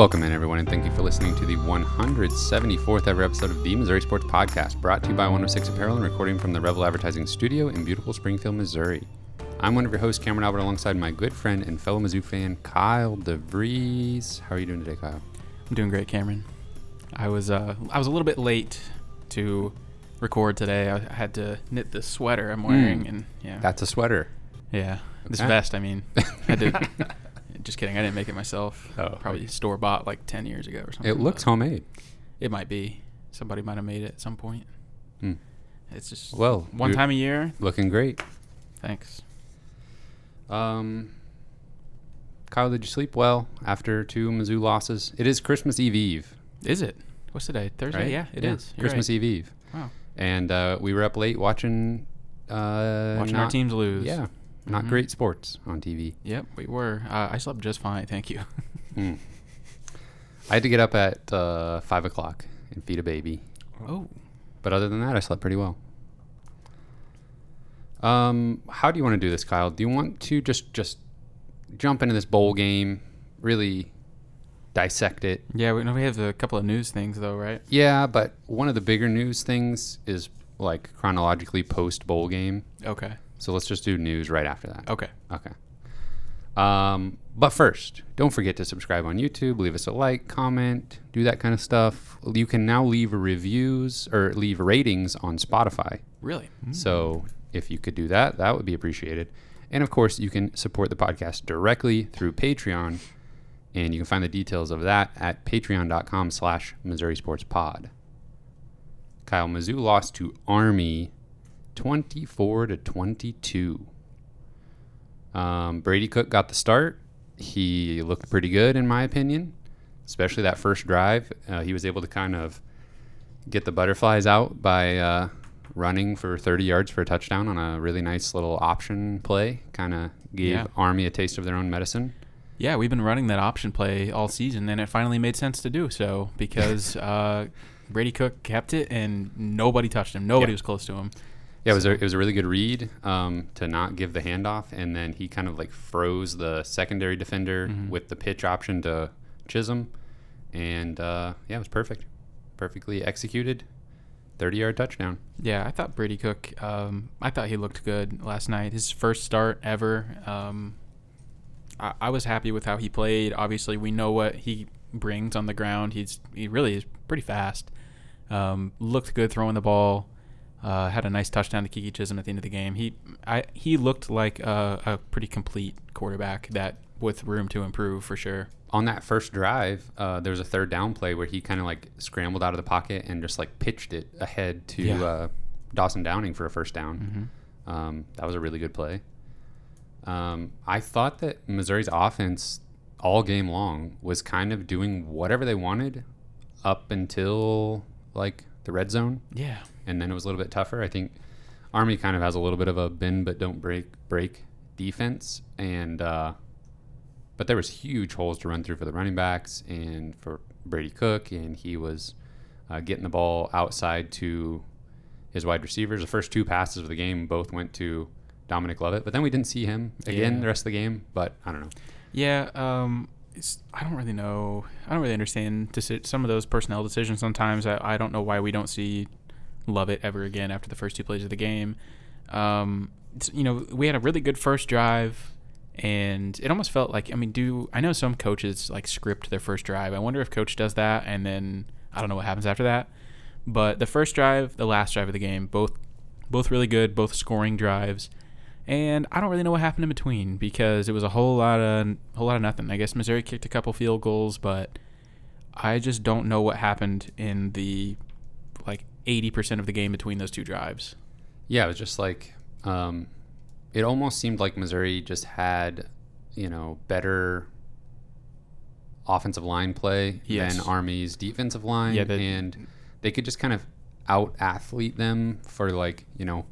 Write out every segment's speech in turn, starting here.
Welcome in, everyone, and thank you for listening to the 174th ever episode of the Missouri Sports Podcast, brought to you by 106 Apparel and recording from the Revel Advertising Studio in beautiful Springfield, Missouri. I'm one of your hosts, Cameron Albert, alongside my good friend and fellow Mizzou fan, Kyle DeVries. How are you doing today, Kyle? I'm doing great, Cameron. I was uh, I was a little bit late to record today. I had to knit the sweater I'm wearing, Mm. and yeah, That's a sweater. yeah, this vest. I mean, I to. just kidding. I didn't make it myself. Oh. Probably store bought like ten years ago or something. It looks homemade. It might be. Somebody might have made it at some point. Hmm. It's just Well, one time a year. Looking great. Thanks. Um, Kyle, did you sleep well after two Mizzou losses? It is Christmas Eve Eve, Is it? What's today? Thursday? right? Yeah, it is. You're Christmas right. Eve Eve. Wow. And uh, we were up late watching. Uh, Watching our teams lose. Yeah, not Mhm. great sports on TV. Yep, we were. Uh, I slept just fine. Thank you. Mm. I had to get up at uh, five o'clock and feed a baby, oh. but other than that, I slept pretty well. Um, how do you want to do this, Kyle? Do you want to just just jump into this bowl game, really dissect it? Yeah, we know we have a couple of news things though, right? Yeah, but one of the bigger news things is like chronologically post bowl game. Okay. So let's just do news right after that. Okay. Okay. Um, but first, don't forget to subscribe on YouTube, leave us a like, comment, do that kind of stuff. You can now leave reviews or leave ratings on Spotify. Really? So if you could do that, that would be appreciated. And of course, you can support the podcast directly through Patreon. And you can find the details of that at patreon.com slash Missouri Sports Pod. Kyle Mizzou lost to Army 24 to 22. Um, Brady Cook got the start. He looked pretty good, in my opinion, especially that first drive. Uh, he was able to kind of get the butterflies out by uh, running for 30 yards for a touchdown on a really nice little option play. Kind of gave Yeah. Army a taste of their own medicine. Yeah, we've been running that option play all season, and it finally made sense to do so because uh, Brady Cook kept it, and nobody touched him. Nobody Yeah. was close to him. Yeah, it was a, it was a really good read um, to not give the handoff, and then he kind of like froze the secondary defender Mhm. with the pitch option to Chism, and uh, yeah, it was perfect, perfectly executed, thirty yard touchdown. Yeah, I thought Brady Cook. Um, I thought he looked good last night. His first start ever. Um, I, I was happy with how he played. Obviously, we know what he brings on the ground. He's he really is pretty fast. Um, looked good throwing the ball. Uh, had a nice touchdown to Keke Chism at the end of the game. He I he looked like a, a pretty complete quarterback that with room to improve for sure. On that first drive, uh, there was a third down play where he kind of like scrambled out of the pocket and just like pitched it ahead to Yeah. uh, Dawson Downing for a first down. Um, that was a really good play. Um, I thought that Missouri's offense all game long was kind of doing whatever they wanted up until like the red zone, Yeah. and then it was a little bit tougher. I think Army kind of has a little bit of a bend but don't break break defense, and uh, but there was huge holes to run through for the running backs and for Brady Cook, and he was uh, getting the ball outside to his wide receivers. The first two passes of the game both went to Dominic Lovett, but then we didn't see him again Yeah. the rest of the game. But I don't know. Yeah, um, it's, I don't really know. I don't really understand some of those personnel decisions. Sometimes I, I don't know why we don't see Lovett ever again after the first two plays of the game. Um, you know, we had a really good first drive, and it almost felt like I mean, do I know some coaches like script their first drive? I wonder if coach does that, and then I don't know what happens after that. But the first drive, the last drive of the game, both both really good, both scoring drives and I don't really know what happened in between because it was a whole lot of whole lot of nothing. I guess Missouri kicked a couple field goals, but I just don't know what happened in the like eighty percent of the game between those two drives. Yeah, it was just like um, it almost seemed like Missouri just had you know better offensive line play Yes. than Army's defensive line, Yeah, the- and they could just kind of out athlete them for like you know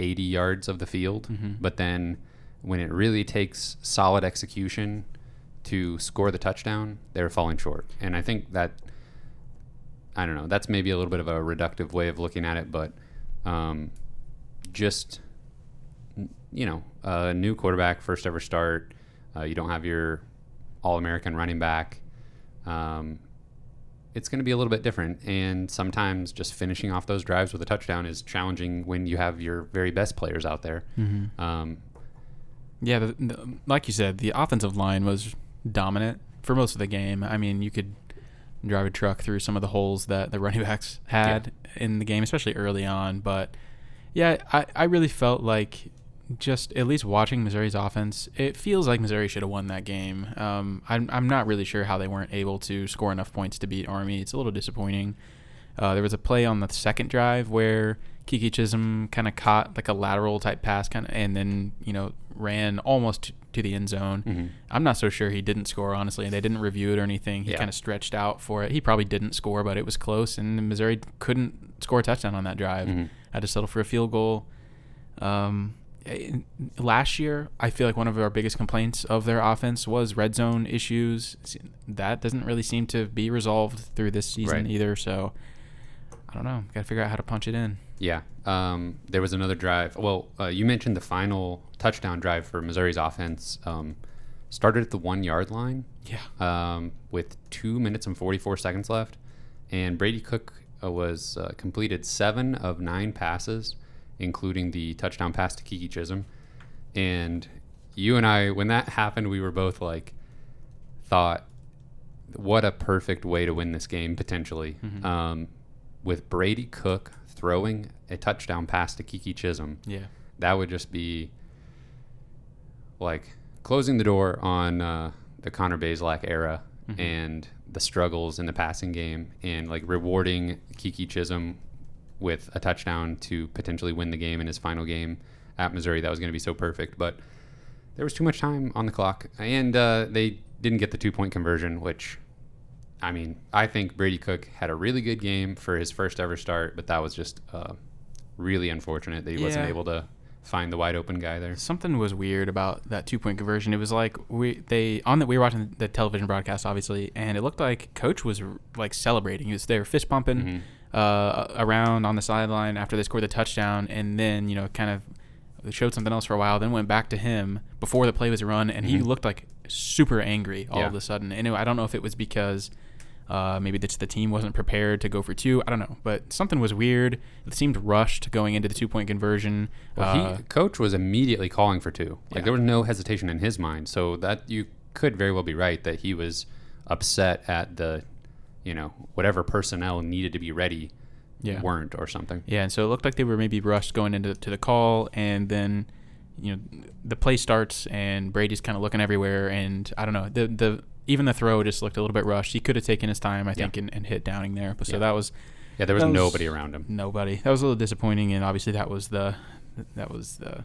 80 yards of the field, Mhm. but then when it really takes solid execution to score the touchdown, they're falling short. And I think that I don't know. That's maybe a little bit of a reductive way of looking at it, but um, just you know, a new quarterback, first ever start. Uh, you don't have your All American running back. um, it's going to be a little bit different. And sometimes just finishing off those drives with a touchdown is challenging when you have your very best players out there. Mm-hmm. Um, Yeah, the, the, like you said, the offensive line was dominant for most of the game. I mean, you could drive a truck through some of the holes that the running backs had in the game, especially early on. But yeah, I, I really felt like just at least watching Missouri's offense, it feels like Missouri should have won that game. Um, I'm, I'm not really sure how they weren't able to score enough points to beat Army. It's a little disappointing. Uh, there was a play on the second drive where Keke Chism kind of caught like a lateral type pass, kind of, and then you know ran almost to the end zone. mhm. I'm not so sure he didn't score, honestly. and They didn't review it or anything. He Yeah. kind of stretched out for it. He probably didn't score, but it was close, and Missouri couldn't score a touchdown on that drive. Mhm. Had to settle for a field goal. Um, last year, I feel like one of our biggest complaints of their offense was red zone issues. That doesn't really seem to be resolved through this season Right. either. So I don't know. Got to figure out how to punch it in. Yeah. Um, there was another drive. Well, uh, you mentioned the final touchdown drive for Missouri's offense um, started at the one yard line Yeah. um, with two minutes and 44 seconds left. And Brady Cook uh, was uh, completed seven of nine passes, including the touchdown pass to Keke Chism. And you and I, when that happened, we were both like, thought, what a perfect way to win this game potentially. Mhm. Um, with Brady Cook throwing a touchdown pass to Keke Chism, Yeah. that would just be like closing the door on uh, the Connor Bazelak era Mhm. and the struggles in the passing game, and like rewarding Keke Chism with a touchdown to potentially win the game in his final game at Missouri. That was going to be so perfect, but there was too much time on the clock, and uh, they didn't get the two point conversion, which. I mean, I think Brady Cook had a really good game for his first ever start, but that was just uh, really unfortunate that he wasn't able to find the wide open guy there. Something was weird about that two point conversion. It was like we they on that we were watching the television broadcast obviously, and it looked like coach was like celebrating. He was there fist pumping Mhm. Uh, around on the sideline after they scored the touchdown, and then you know kind of showed something else for a while. Then went back to him before the play was run, and he Mhm. looked like super angry all Yeah. of a sudden. And it- I don't know if it was because. Uh, maybe that's the team wasn't prepared to go for two. I don't know, but something was weird. It seemed rushed going into the two point conversion. Well, Uh, he, coach was immediately calling for two. Like Yeah. there was no hesitation in his mind. So that you could very well be right that he was upset at the, you know, whatever personnel needed to be ready Yeah. weren't or something. Yeah, and so it looked like they were maybe rushed going into to the call, and then you know the play starts, and Brady's kind of looking everywhere, and I don't know the the even the throw just looked a little bit rushed. He could have taken his time, I Yeah. think, and, and hit Downing there, but so Yeah. that was Yeah, there was, was- nobody around him. nobody. That was a little disappointing, and obviously that was the that was the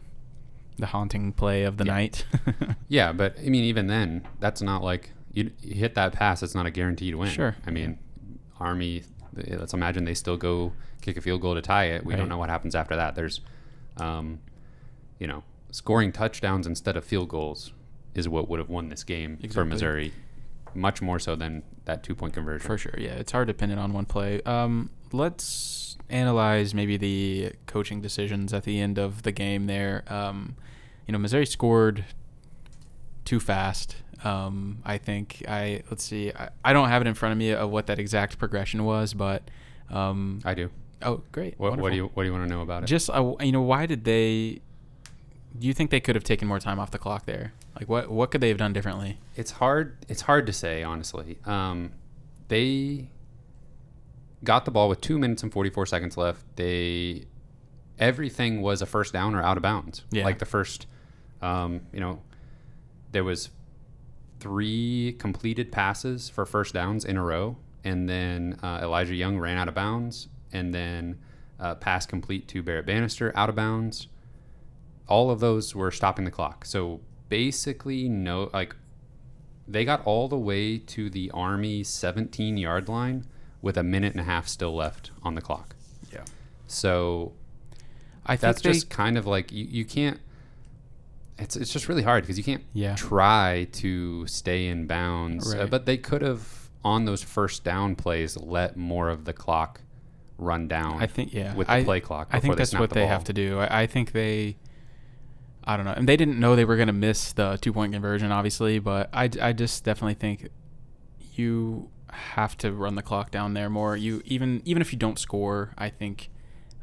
the haunting play of the Yeah. night. Yeah, but I mean, even then, that's not like you, you hit that pass. It's not a guaranteed win. Sure. I mean, Army. Let's imagine they still go kick a field goal to tie it. We Right. don't know what happens after that. There's, um, you know, scoring touchdowns instead of field goals is what would have won this game for Missouri, much more so than that two point conversion. For sure, yeah. It's hard to pin it on one play. Um, let's analyze maybe the coaching decisions at the end of the game there. Um, you know, Missouri scored too fast. Um, I think I let's see. I, I don't have it in front of me of what that exact progression was, but um, I do. oh, great. What, what do you What do you want to know about it? just uh, you know why did they? Do you think they could have taken more time off the clock there? Like what what could they have done differently? It's hard. It's hard to say honestly. Um, they got the ball with two minutes and forty four seconds left. They everything was a first down or out of bounds. Yeah. Like the first, um, you know, there was three completed passes for first downs in a row, and then uh, Elijah Young ran out of bounds, and then uh, pass complete to Barrett Bannister out of bounds. All of those were stopping the clock. So basically, no, like they got all the way to the Army 17 yard line with a minute and a half still left on the clock. Yeah. So I think that's they, just kind of like you, you can't it's it's just really hard because you can't Yeah. try to stay in bounds Uh, but they could have on those first down plays let more of the clock run down I think yeah. with the I, play clock I think that's what the they ball. have to do. I, I think they. I don't know, and they didn't know they were going to miss the two point conversion, obviously. But I, I just definitely think you have to run the clock down there more. You even even if you don't score, I think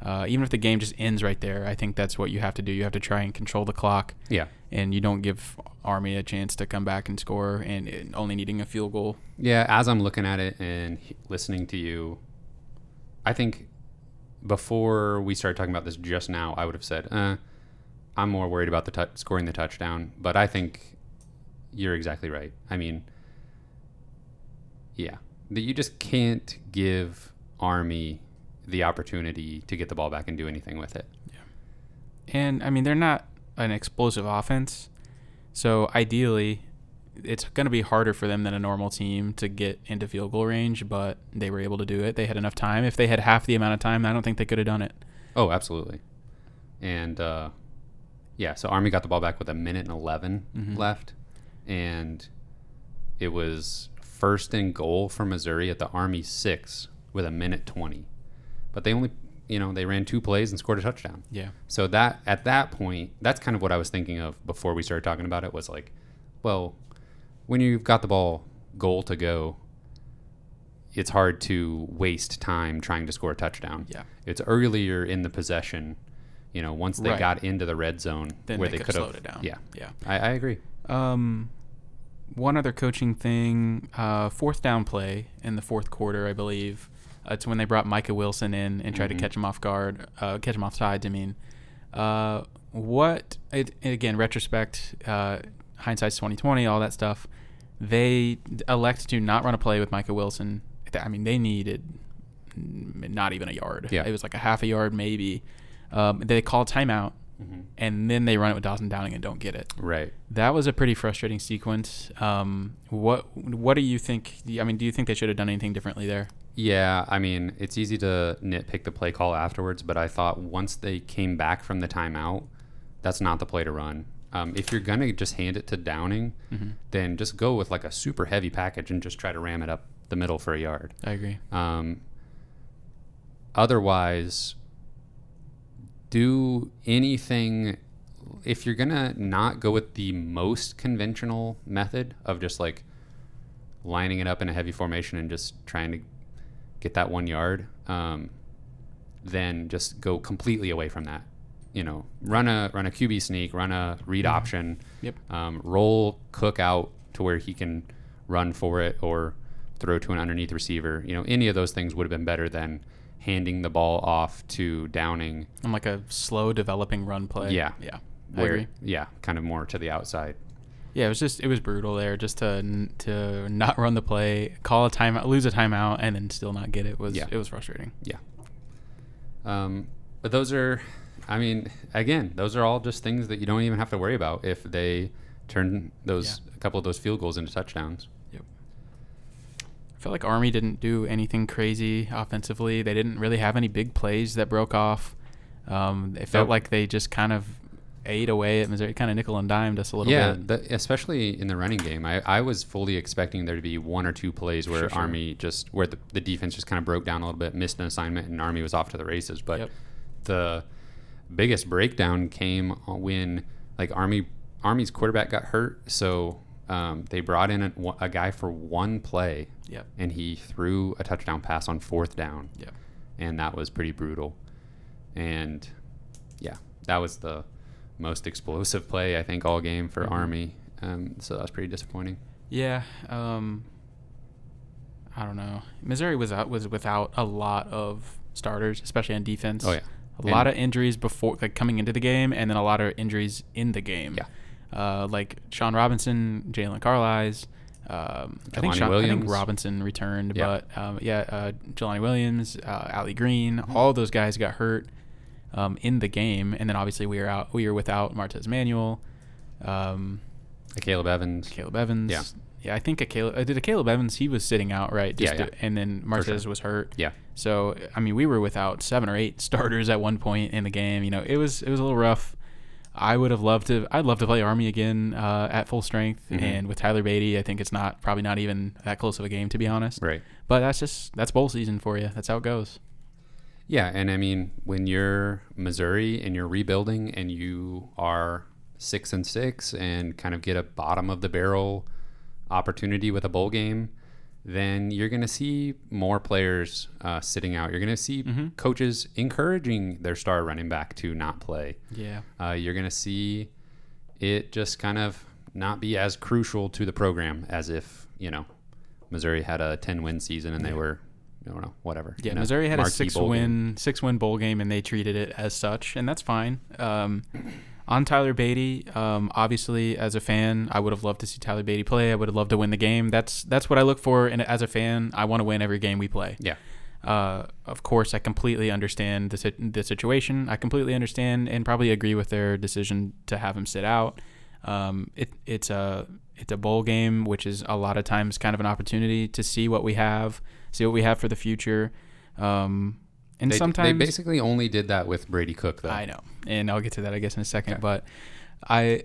uh, even if the game just ends right there, I think that's what you have to do. You have to try and control the clock, Yeah. and you don't give Army a chance to come back and score, and, and only needing a field goal. Yeah, as I'm looking at it and listening to you, I think before we started talking about this just now, I would have said, uh, I'm more worried about the tou- scoring the touchdown. But I think you're exactly right. I mean, yeah, that you just can't give Army the opportunity to get the ball back and do anything with it. Yeah. And I mean, they're not an explosive offense. So ideally, it's going to be harder for them than a normal team to get into field goal range, but they were able to do it. They had enough time. If they had half the amount of time, I don't think they could have done it. Oh, absolutely. And uh, yeah, so Army got the ball back with a minute and 11 Mhm. left. And it was first and goal for Missouri at the Army six with a minute 20. But they only, you know, they ran two plays and scored a touchdown. Yeah. So that at that point, that's kind of what I was thinking of before we started talking about it was like, well, when you've got the ball goal to go, it's hard to waste time trying to score a touchdown. Yeah. It's earlier in the possession, you know, once they Right. got into the red zone Then where they, they, could have could have slowed it down. Yeah. Yeah. I, I agree. Um, one other coaching thing, uh, fourth down play in the fourth quarter, I believe. Uh, it's when they brought Micah Wilson in and tried Mhm. to catch him off guard, uh, catch him off sides. I mean, uh, what? It, again, retrospect, uh, hindsight's twenty twenty, all that stuff. They elect to not run a play with Micah Wilson. I mean, they needed not even a yard. Yeah. It was like a half a yard, maybe. Um, they call timeout, and then they run it with Dawson Downing and don't get it. Right. That was a pretty frustrating sequence. Um, what what do you think? I mean, do you think they should have done anything differently there? Yeah, I mean, it's easy to nitpick the play call afterwards, but I thought once they came back from the timeout, that's not the play to run. Um, if you're gonna just hand it to Downing, then just go with like a super heavy package and just try to ram it up the middle for a yard. I agree. Um, otherwise, do anything. If you're gonna not go with the most conventional method of just like lining it up in a heavy formation and just trying to get that one yard, um, then just go completely away from that. You know, run a run a QB sneak, run a read option, Yep. um, roll Cook out to where he can run for it or throw to an underneath receiver. You know, any of those things would have been better than handing the ball off to Downing, I'm like a slow developing run play. Yeah. yeah. I agree. yeah, kind of more to the outside. Yeah, it was just it was brutal there. Just to to not run the play, call a timeout, lose a timeout, and then still not get it was Yeah. it was frustrating. Yeah. Um, but those are, I mean, again, those are all just things that you don't even have to worry about if they turn those a couple of those field goals into touchdowns. Yep. I felt like Army didn't do anything crazy offensively. They didn't really have any big plays that broke off. Um, it felt Nope. like they just kind of ate away at Missouri, kind of nickel and dimed us a little yeah, bit. the, especially in the running game. I, I was fully expecting there to be one or two plays where Sure, sure. Army just where the, the defense just kind of broke down a little bit, missed an assignment, and Army was off to the races. But Yep. the biggest breakdown came when like Army Army's quarterback got hurt, so um, they brought in a, a guy for one play, Yep. and he threw a touchdown pass on fourth down, Yep. and that was pretty brutal. And yeah, that was the most explosive play I think all game for Mhm. Army. Um, so that was pretty disappointing. Yeah. Um, I don't know. Missouri was out was without a lot of starters, especially on defense. Oh yeah, A lot of injuries before, like coming into the game, and then a lot of injuries in the game. Yeah. Uh, like Shawn Robinson, Jaylon Carlies. Um, I think Sean, I think Robinson returned, Yeah. but um, yeah, uh, Jelani Williams, uh, Allie Green, all those guys got hurt um, in the game, and then obviously we were out. We were without Martez Manuel, um, Caleb Evans. Caleb Evans. Yeah. Yeah, I think Akayleb, uh, did Akayleb Evans. He was sitting out, right? Yeah, to- and then Martez sure. was hurt. Yeah, So I mean, we were without seven or eight starters at one point in the game. You know, it was it was a little rough. I would have loved to. I'd love to play Army again uh, at full strength, Mhm. and with Tyler Badie, I think it's not probably not even that close of a game to be honest. right. But that's just that's bowl season for you. That's how it goes. Yeah, and I mean, when you're Missouri and you're rebuilding and you are six and six and kind of get a bottom of the barrel opportunity with a bowl game, then you're going to see more players uh, sitting out. You're going to see Mhm. coaches encouraging their star running back to not play. Yeah. Uh, you're going to see it just kind of not be as crucial to the program as if, you know, Missouri had a 10 win season and they were, I don't know, whatever. Yeah, in Missouri had a six bowl game. win six win bowl game, and they treated it as such, and that's fine. Um, on Tyler Badie, um, obviously, as a fan, I would have loved to see Tyler Badie play. I would have loved to win the game. That's that's what I look for, and as a fan, I want to win every game we play. Yeah. Uh, of course, I completely understand the the situation. I completely understand and probably agree with their decision to have him sit out. Um, it, it's a it's a bowl game, which is a lot of times kind of an opportunity to see what we have, see what we have for the future. Um, and They, sometimes they basically only did that with Brady Cook, though. I know, and I'll get to that I guess in a second. Okay. But I,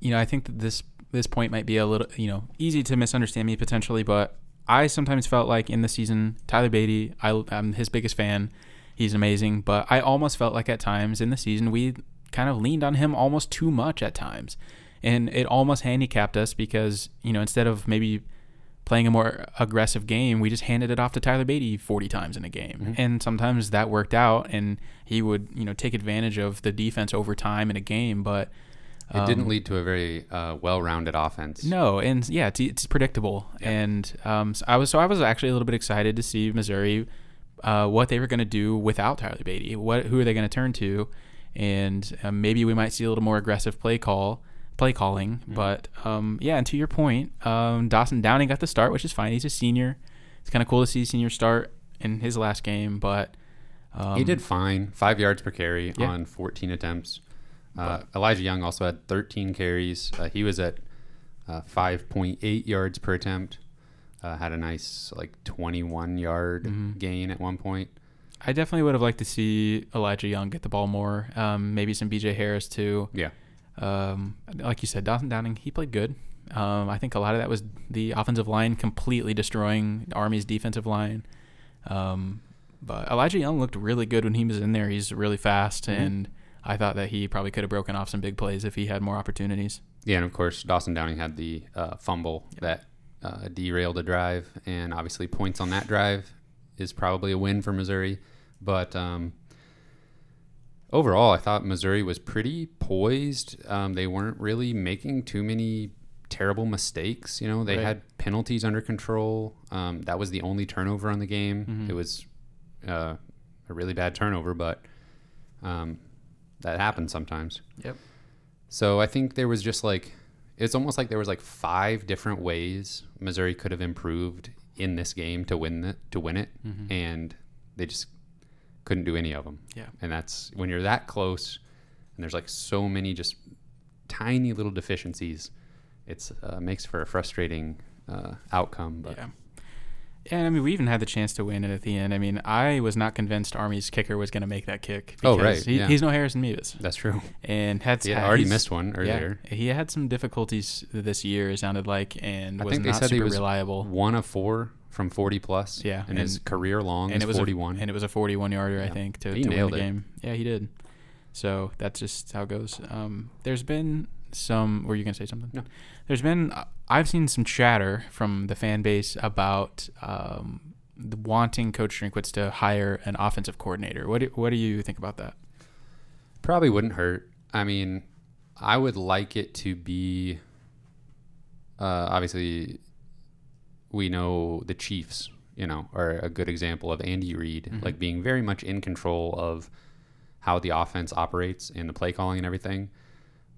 you know, I think that this this point might be a little, you know, easy to misunderstand me potentially. But I sometimes felt like in the season, Tyler Badie, I, I'm his biggest fan. He's amazing, but I almost felt like at times in the season we kind of leaned on him almost too much at times, and it almost handicapped us because you know instead of maybe playing a more aggressive game, we just handed it off to Tyler Badie 40 times in a game. Mhm. And sometimes that worked out and he would, you know, take advantage of the defense over time in a game, but It didn't um, lead to a very uh, well-rounded offense. no, and yeah, it's, it's predictable. Yeah. And um, so I was so I was actually a little bit excited to see Missouri uh, what they were going to do without Tyler Badie. What who are they going to turn to? And uh, maybe we might see a little more aggressive play call, play calling. Mm-hmm. But um, yeah, and to your point, um, Dawson Downing got the start, which is fine. He's a senior. It's kind of cool to see a senior start in his last game, but um, he did fine. Five yards per carry Yeah. on 14 attempts. Uh, Elijah Young also had 13 carries. Uh, he was at uh, 5.8 yards per attempt. Uh, had a nice like 21 yard Mhm. gain at one point. I definitely would have liked to see Elijah Young get the ball more. Um, maybe some BJ Harris too. Yeah. Um, like you said, Dawson Downing, he played good. Um, I think a lot of that was the offensive line completely destroying Army's defensive line. Um, but Elijah Young looked really good when he was in there. He's really fast, Mhm. and I thought that he probably could have broken off some big plays if he had more opportunities. Yeah, and of course Dawson Downing had the uh, fumble that uh, derailed a drive, and obviously points on that drive is probably a win for Missouri. But um, overall, I thought Missouri was pretty poised. Um, they weren't really making too many terrible mistakes. You know, they Right. had penalties under control. Um, that was the only turnover on the game. Mhm. It was uh, a really bad turnover, but um, that happens sometimes. Yep. So I think there was just like it's almost like there was like five different ways Missouri could have improved in this game to win it to win it, Mhm. and they just couldn't do any of them. Yeah. And that's when you're that close, and there's like so many just tiny little deficiencies. It's uh, makes for a frustrating uh, outcome. But Yeah. And I mean, we even had the chance to win it at the end. I mean, I was not convinced Army's kicker was going to make that kick. Oh, right, He, yeah. He's no Harrison Mevis. that's true. and had He had- already missed one earlier. Yeah, he had some difficulties this year. It sounded like, and I was think they not said he super was reliable. One of four from 40 plus. Yeah, and, his career long and is it was 41. A, and it was a 41 yarder, I think, to, to win the it. game. Yeah, he did. So that's just how it goes. Um, there's been some. Were you gonna say something? No. There's been. uh, I've seen some chatter from the fan base about um, the wanting Coach Drinkwitz to hire an offensive coordinator. What do, What do you think about that? Probably wouldn't hurt. I mean, I would like it to be. Uh, obviously, we know the Chiefs, you know, are a good example of Andy Reid, Mhm. like being very much in control of how the offense operates and the play calling and everything.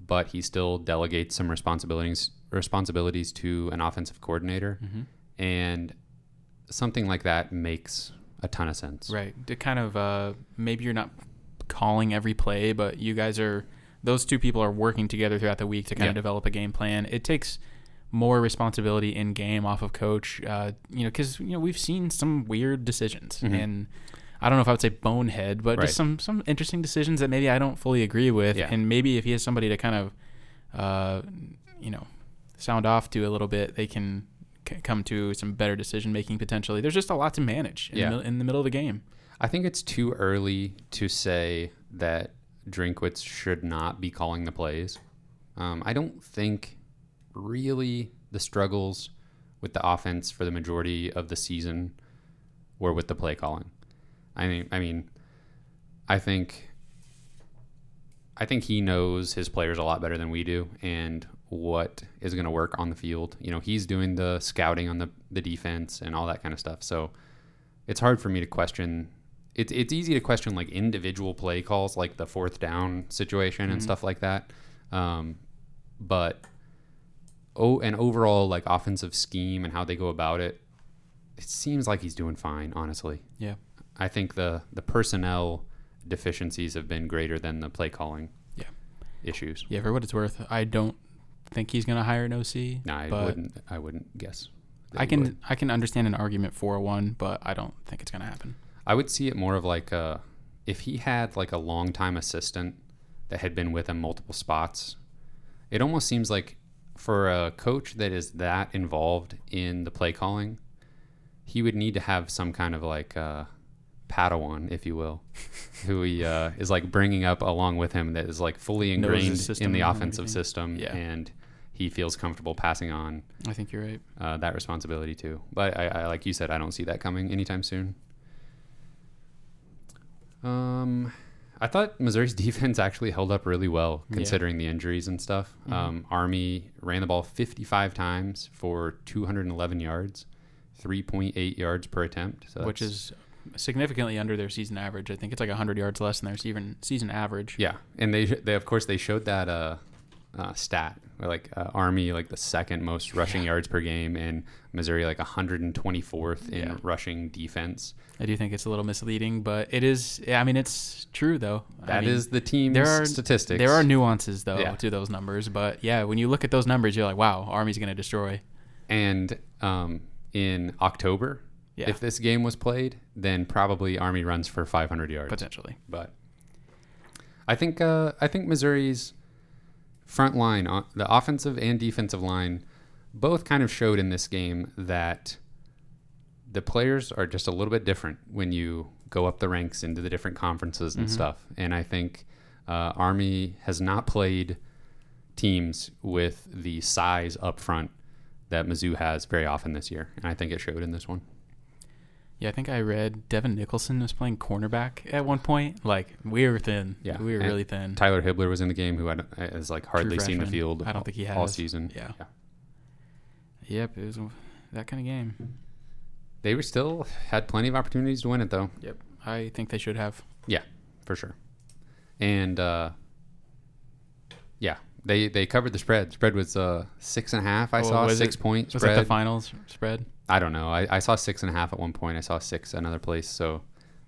But he still delegates some responsibilities responsibilities to an offensive coordinator, Mm-hmm. and something like that makes a ton of sense. Right. To kind of uh, maybe you're not calling every play, but you guys are those two people are working together throughout the week to kind of develop a game plan. It takes more responsibility in game off of coach, uh, you know, because you know we've seen some weird decisions, Mhm. and I don't know if I would say bonehead, but Right. just some some interesting decisions that maybe I don't fully agree with, Yeah. and maybe if he has somebody to kind of, uh, you know, sound off to a little bit, they can c- come to some better decision making potentially. There's just a lot to manage in, Yeah. the, in the middle of the game. I think it's too early to say that Drinkwitz should not be calling the plays. Um, I don't think really the struggles with the offense for the majority of the season were with the play calling. I mean, I mean, I think, I think he knows his players a lot better than we do, and what is going to work on the field. You know, he's doing the scouting on the the defense and all that kind of stuff. So it's hard for me to question. It's it's easy to question like individual play calls, like the fourth down situation and stuff like that. Um, but oh, an overall like offensive scheme and how they go about it, it seems like he's doing fine. Honestly, Yeah. I think the the personnel deficiencies have been greater than the play calling Yeah. issues. Yeah, for what it's worth, I don't think he's going to hire an OC. No, I wouldn't. I wouldn't guess. I can would. I can understand an argument for one, but I don't think it's going to happen. I would see it more of like a, if he had like a longtime assistant that had been with him multiple spots. It almost seems like for a coach that is that involved in the play calling, he would need to have some kind of like uh, Padawan, if you will, who he uh, is like bringing up along with him that is like fully ingrained in the offensive everything. system, Yeah. and he feels comfortable passing on I think you're right. uh, that responsibility too. But I, I, like you said, I don't see that coming anytime soon. Um, I thought Missouri's defense actually held up really well Yeah. considering the injuries and stuff. Mhm. Um, Army ran the ball 55 times for 211 yards, 3.8 yards per attempt. So which is significantly under their season average. I think it's like 100 yards less than their season season average. yeah, and they they of course they showed that uh, uh, stat like uh, Army like the second most rushing yards per game and Missouri like 124th in Yeah. rushing defense. I do think it's a little misleading, but it is. I mean, it's true though. That I is the team. there are- statistics. There are nuances though Yeah. to those numbers, but yeah, when you look at those numbers, you're like, wow, Army's going to destroy. and um, in October, Yeah, if this game was played, then probably Army runs for 500 yards. potentially. But I think uh, I think Missouri's front line, the offensive and defensive line, both kind of showed in this game that the players are just a little bit different when you go up the ranks into the different conferences and Mhm. stuff. And I think uh, Army has not played teams with the size up front that Mizzou has very often this year, and I think it showed in this one. Yeah, I think I read Devin Nicholson was playing cornerback at one point. Like we were thin. Yeah, we were and really thin. Tyler Hibbler was in the game, who I don't- has like hardly seen the field. I don't think he all has. season. Yeah. Yep, it was that kind of game. They were still had plenty of opportunities to win it though, Yep, I think they should have. Yeah, for sure. And uh, yeah, they they covered the spread. Spread was uh, six and a half. I saw six it- point Was spread. that the finals spread? I don't know. I, I saw six and a half at one point. I saw six another place. So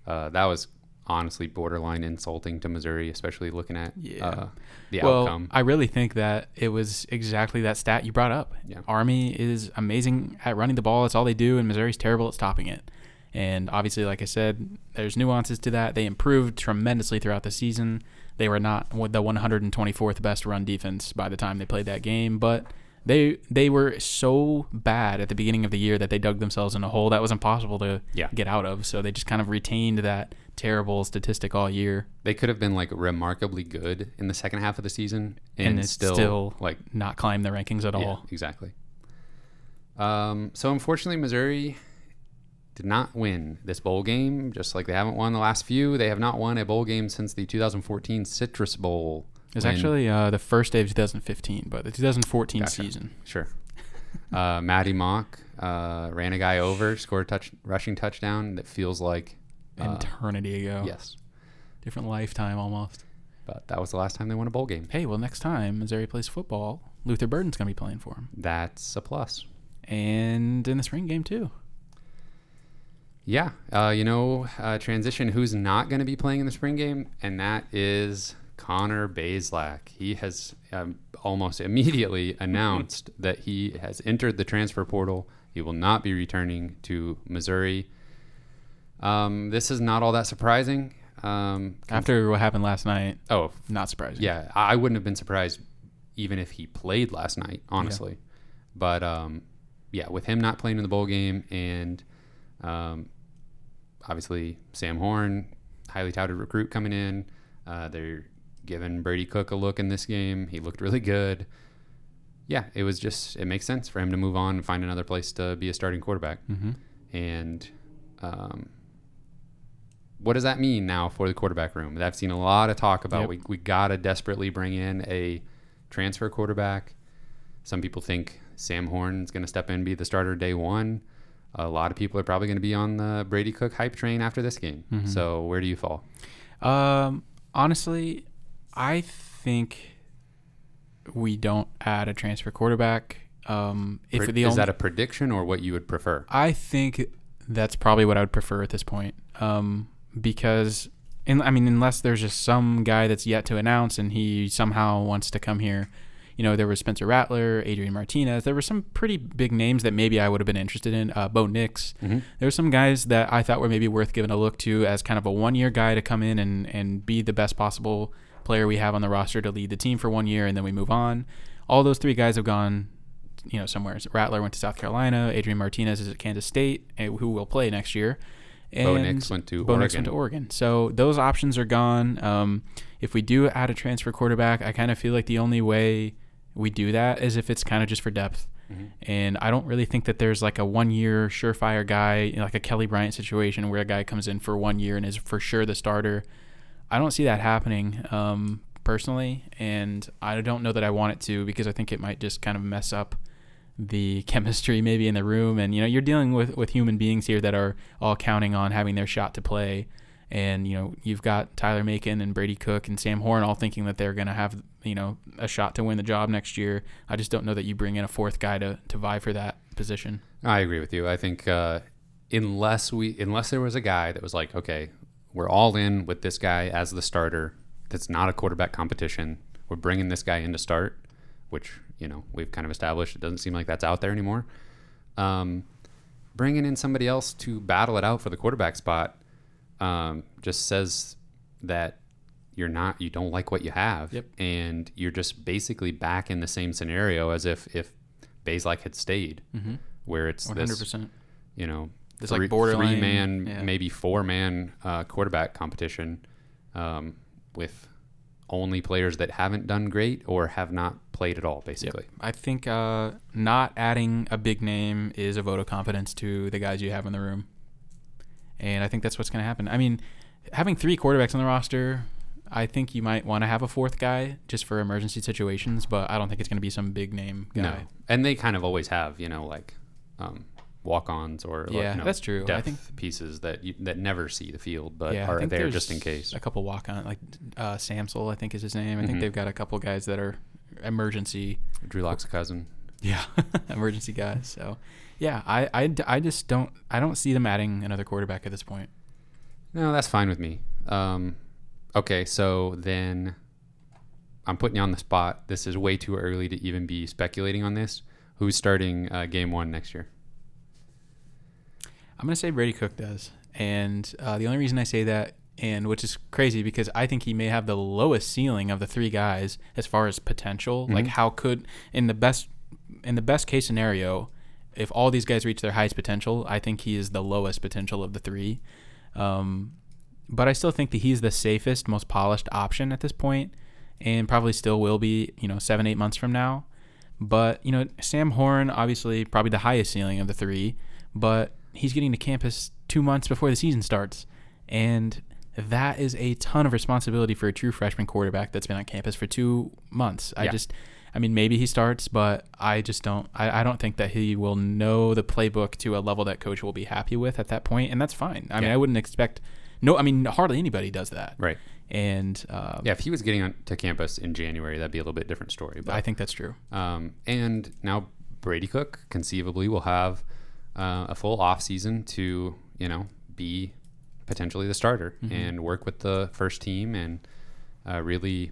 uh, that was honestly borderline insulting to Missouri, especially looking at Yeah. uh, the well, outcome. I really think that it was exactly that stat you brought up. Yeah. Army is amazing at running the ball. That's all they do, and Missouri's terrible at stopping it. And obviously, like I said, there's nuances to that. They improved tremendously throughout the season. They were not the 124th best run defense by the time they played that game, but they they were so bad at the beginning of the year that they dug themselves in a hole that was impossible to Yeah. get out of. So they just kind of retained that terrible statistic all year, They could have been like remarkably good in the second half of the season and, And still, still like not climb the rankings at Yeah, all. exactly. Um, so unfortunately, Missouri did not win this bowl game. Just like they haven't won the last few, they have not won a bowl game since the 2014 Citrus Bowl. It's actually uh, the first day of 2015, but the 2014 Gotcha. season. sure. uh, Maty Mauk uh, ran a guy over, scored a touch, rushing touchdown that feels like uh, Eternity ago. yes, Different lifetime almost. but that was the last time they won a bowl game. Hey, well, next time Missouri plays football, Luther Burden's going to be playing for him. That's a plus. And in the spring game, too. Yeah, uh, you know, uh, transition. Who's not going to be playing in the spring game, and that is Connor Bazelak. He has um, almost immediately announced that he has entered the transfer portal. He will not be returning to Missouri. Um, this is not all that surprising. Um, After what happened last night, oh not surprising. yeah, I I wouldn't have been surprised even if he played last night, honestly. But um, yeah, with him not playing in the bowl game and um, obviously Sam Horn, highly touted recruit coming in, uh, they're giving Brady Cook a look in this game. He looked really good. yeah, it was just it makes sense for him to move on and find another place to be a starting quarterback. Mm-hmm. And um, what does that mean now for the quarterback room? I've seen a lot of talk about Yep. we we gotta desperately bring in a transfer quarterback. Some people think Sam Horn's going to step in and be the starter day one. A lot of people are probably going to be on the Brady Cook hype train after this game. Mhm. So where do you fall? Um, honestly, I think we don't add a transfer quarterback. Um, if Pre- the is only, that a prediction or what you would prefer? I think that's probably what I would prefer at this point. Um, because, in, I mean, unless there's just some guy that's yet to announce and he somehow wants to come here. You know, there was Spencer Rattler, Adrian Martinez. There were some pretty big names that maybe I would have been interested in. Uh, Bo Nix. Mhm. There were some guys that I thought were maybe worth giving a look to as kind of a one year guy to come in and, and be the best possible player we have on the roster to lead the team for one year and then we move on. All those three guys have gone, you know, somewhere. Rattler went to South Carolina. Adrian Martinez is at Kansas State, eh, who will play next year. Bo Nix went to Bo Nix Oregon. went to Oregon. So those options are gone. Um, if we do add a transfer quarterback, I kind of feel like the only way we do that as if it's kind of just for depth. Mhm. And I don't really think that there's like a one year surefire guy, you know, like a Kelly Bryant situation where a guy comes in for one year and is for sure the starter. I don't see that happening um, personally. And I don't know that I want it to because I think it might just kind of mess up the chemistry maybe in the room. And, you know, you're dealing with, with human beings here that are all counting on having their shot to play. And, you know, you've got Tyler Macon and Brady Cook and Sam Horn all thinking that they're going to have, you know, a shot to win the job next year. I just don't know that you bring in a fourth guy to, to vie for that position. I agree with you. I think uh, unless we unless there was a guy that was like, okay, we're all in with this guy as the starter. That's not a quarterback competition. We're bringing this guy in to start, which you know we've kind of established. It doesn't seem like that's out there anymore. Um, bringing in somebody else to battle it out for the quarterback spot um, just says that you're not you don't like what you have Yep. and you're just basically back in the same scenario as if if Bazelak had stayed Mm-hmm. where it's this hundred percent. you know, This, three, like, borderline- three man, yeah. maybe four man uh, quarterback competition um, with only players that haven't done great or have not played at all, basically. I think uh, not adding a big name is a vote of confidence to the guys you have in the room, and I think that's what's going to happen. I mean, having three quarterbacks on the roster, I think you might want to have a fourth guy just for emergency situations, but I don't think it's going to be some big name guy. No, and they kind of always have, you know, like um, walk-ons or like, Yeah, you know, that's true. I think- pieces that you, that never see the field, but yeah, are there just in case. A couple walk on, like uh, Samsel, I think is his name. I think Mhm. they've got a couple guys that are emergency Drew Lock's cousin. Yeah, emergency guys. So, yeah, I, I, I just don't I don't see them adding another quarterback at this point. No, that's fine with me. Um, okay, so then I'm putting you on the spot. This is way too early to even be speculating on this. Who's starting uh, game one next year? I'm gonna say Brady Cook does, and uh, the only reason I say that, and which is crazy because I think he may have the lowest ceiling of the three guys as far as potential. Like Mhm. how could in the best in the best case scenario, if all these guys reach their highest potential, I think he is the lowest potential of the three. Um, but I still think that he's the safest, most polished option at this point, and probably still will be. You know, seven eight months from now. But you know, Sam Horn obviously probably the highest ceiling of the three, but he's getting to campus two months before the season starts, and that is a ton of responsibility for a true freshman quarterback that's been on campus for two months. I Yeah. just, I mean, maybe he starts, but I just don't. I, I don't think that he will know the playbook to a level that coach will be happy with at that point, and that's fine. I mean, I wouldn't expect. No, I mean, hardly anybody does that. Right. And um, Yeah, if he was getting on to campus in January, that'd be a little bit different story. But I think that's true. Um, and now Brady Cook conceivably will have uh, a full off season to you know be potentially the starter Mhm. and work with the first team and uh, really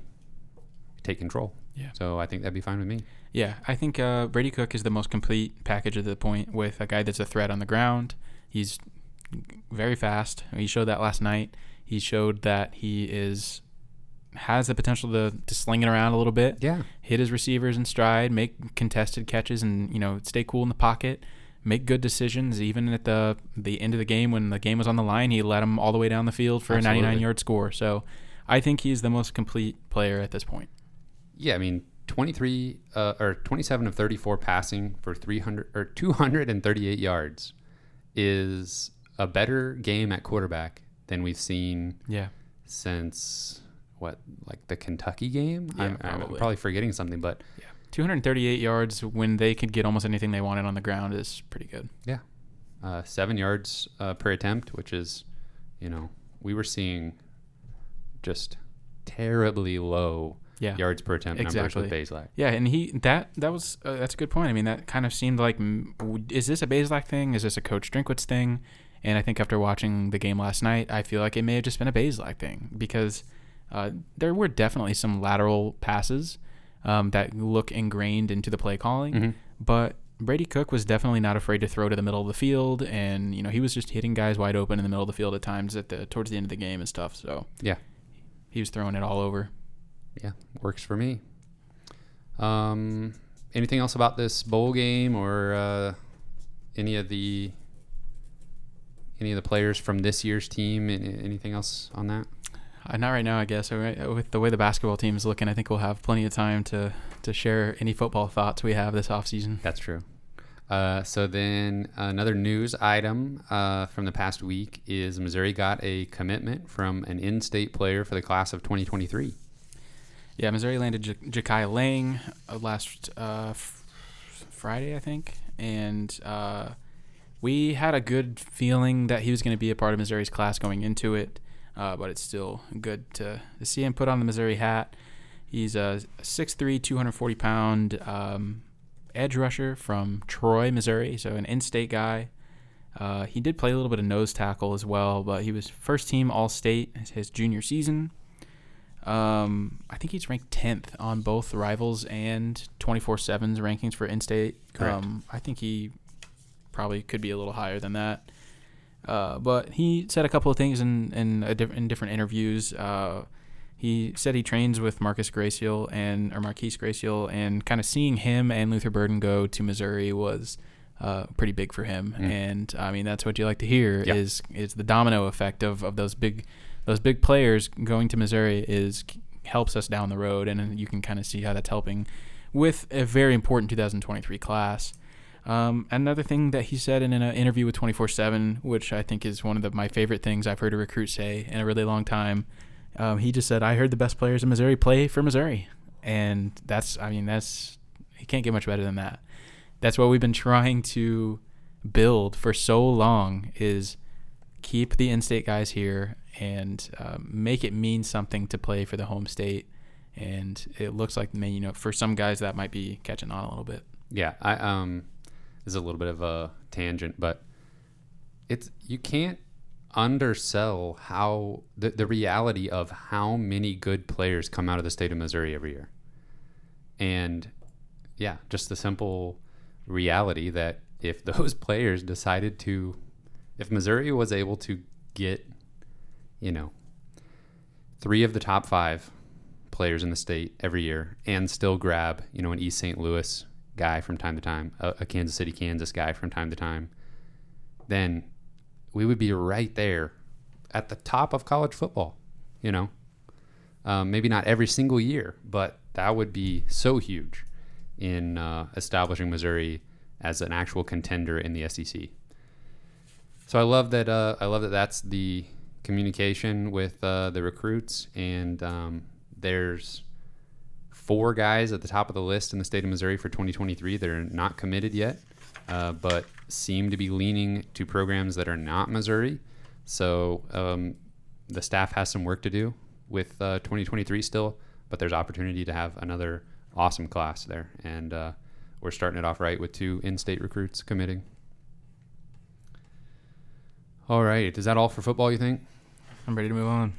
take control. Yeah. So I think that'd be fine with me. Yeah, I think uh, Brady Cook is the most complete package at the point with a guy that's a threat on the ground. He's very fast. He showed that last night. He showed that he is has the potential to, to sling it around a little bit, Yeah. hit his receivers in stride, make contested catches, and you know stay cool in the pocket, make good decisions. Even at the the end of the game when the game was on the line, he led them all the way down the field for a 99 yard score. So I think he's the most complete player at this point. Yeah. I mean, 23 uh, or 27 of 34 passing for 300 or 238 yards is a better game at quarterback than we've seen Yeah. since what like the Kentucky game. Yeah, I'm, I'm probably. probably forgetting something, but yeah 238 yards when they could get almost anything they wanted on the ground is pretty good. yeah, uh, seven yards uh, per attempt, which is, you know, we were seeing just terribly low Yeah. yards per attempt numbers Exactly. with Bazelak. Yeah, and he that that was uh, that's a good point. I mean, that kind of seemed like is this a Bazelak thing? Is this a Coach Drinkwitz thing? And I think after watching the game last night, I feel like it may have just been a Bazelak thing because uh, there were definitely some lateral passes um, that look ingrained into the play calling, Mhm. but Brady Cook was definitely not afraid to throw to the middle of the field, and you know he was just hitting guys wide open in the middle of the field at times at the towards the end of the game and stuff. So Yeah. he was throwing it all over. Yeah, works for me. Um, anything else about this bowl game or uh, any of the any of the players from this year's team? Anything else on that? Uh, not right now, I guess. With the way the basketball team is looking, I think we'll have plenty of time to, to share any football thoughts we have this offseason. That's true. Uh, so then another news item uh, from the past week is Missouri got a commitment from an in-state player for the class of 2023. Yeah, Missouri landed Ja'Kai Lang uh, last uh, f- Friday, I think, and uh, we had a good feeling that he was going to be a part of Missouri's class going into it. Uh, but it's still good to, to see him put on the Missouri hat. He's a 6'3", 240 pound um, edge rusher from Troy, Missouri, so an in-state guy. Uh, he did play a little bit of nose tackle as well, but he was first team All State his junior season. Um, I think he's ranked 10th on both Rivals and 24/7's rankings for in-state. Correct. Um, I think he probably could be a little higher than that. Uh, but he said a couple of things in in, a diff- in different interviews. Uh, he said he trains with Marcus Graciel and or Marquise Graciel, and kind of seeing him and Luther Burden go to Missouri was uh, pretty big for him. Mm. And I mean, that's what you like to hear Yeah. is is the domino effect of, of those big those big players going to Missouri is helps us down the road, and you can kind of see how that's helping with a very important 2023 class. Um, another thing that he said in an uh, interview with 24/7, which I think is one of the, my favorite things I've heard a recruit say in a really long time, um, he just said, "I heard the best players in Missouri play for Missouri," and that's, I mean, that's he can't get much better than that. That's what we've been trying to build for so long is keep the in-state guys here and um, make it mean something to play for the home state. And it looks like, man, you know, for some guys that might be catching on a little bit. Yeah, I um, this is a little bit of a tangent, but it's you can't undersell how the the reality of how many good players come out of the state of Missouri every year, and yeah, just the simple reality that if those players decided to, if Missouri was able to get, you know, three of the top five players in the state every year and still grab, you know, an East St. Louis guy from time to time, a, a Kansas City, Kansas guy from time to time, then we would be right there at the top of college football, you know. Um, maybe not every single year, but that would be so huge in uh, establishing Missouri as an actual contender in the SEC. So I love that. Uh, I love that that's the communication with uh, the recruits, and um, there's four guys at the top of the list in the state of Missouri for 2023 that are not committed yet, uh, but seem to be leaning to programs that are not Missouri. So um, the staff has some work to do with uh, 2023 still, but there's opportunity to have another awesome class there, and uh, we're starting it off right with two in-state recruits committing. All right, is that all for football? You think? I'm ready to move on.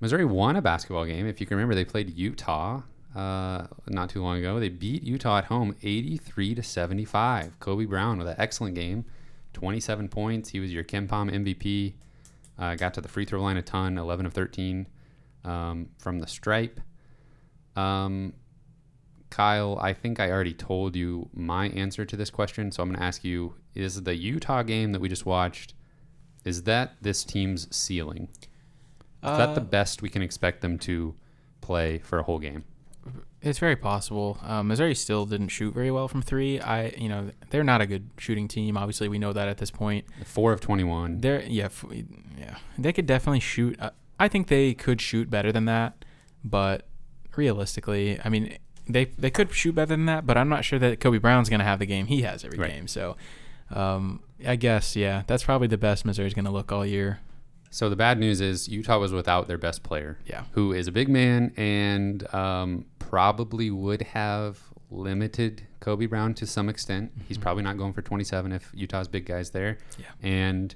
Missouri won a basketball game. If you can remember, they played Utah uh, not too long ago. They beat Utah at home, 83 to 75. Kobe Brown with an excellent game, 27 points. He was your KenPom MVP. Uh, got to the free throw line a ton, 11 of 13 um, from the stripe. Um, Kyle, I think I already told you my answer to this question, so I'm going to ask you: Is the Utah game that we just watched? Is that this team's ceiling? Is that the Uh, best we can expect them to play for a whole game? It's very possible. Um, Missouri still didn't shoot very well from three. I, you know, they're not a good shooting team. Obviously, we know that at this point. Four of 21. They're yeah, f- yeah. They could definitely shoot. Uh, I think they could shoot better than that, but realistically, I mean, they they could shoot better than that. But I'm not sure that Kobe Brown's going to have the game he has every Right. game. So, um, I guess yeah, that's probably the best Missouri's going to look all year. So the bad news is Utah was without their best player, Yeah. who is a big man and um, probably would have limited Kobe Brown to some extent. He's Mhm. probably not going for 27 if Utah's big guys there. Yeah. And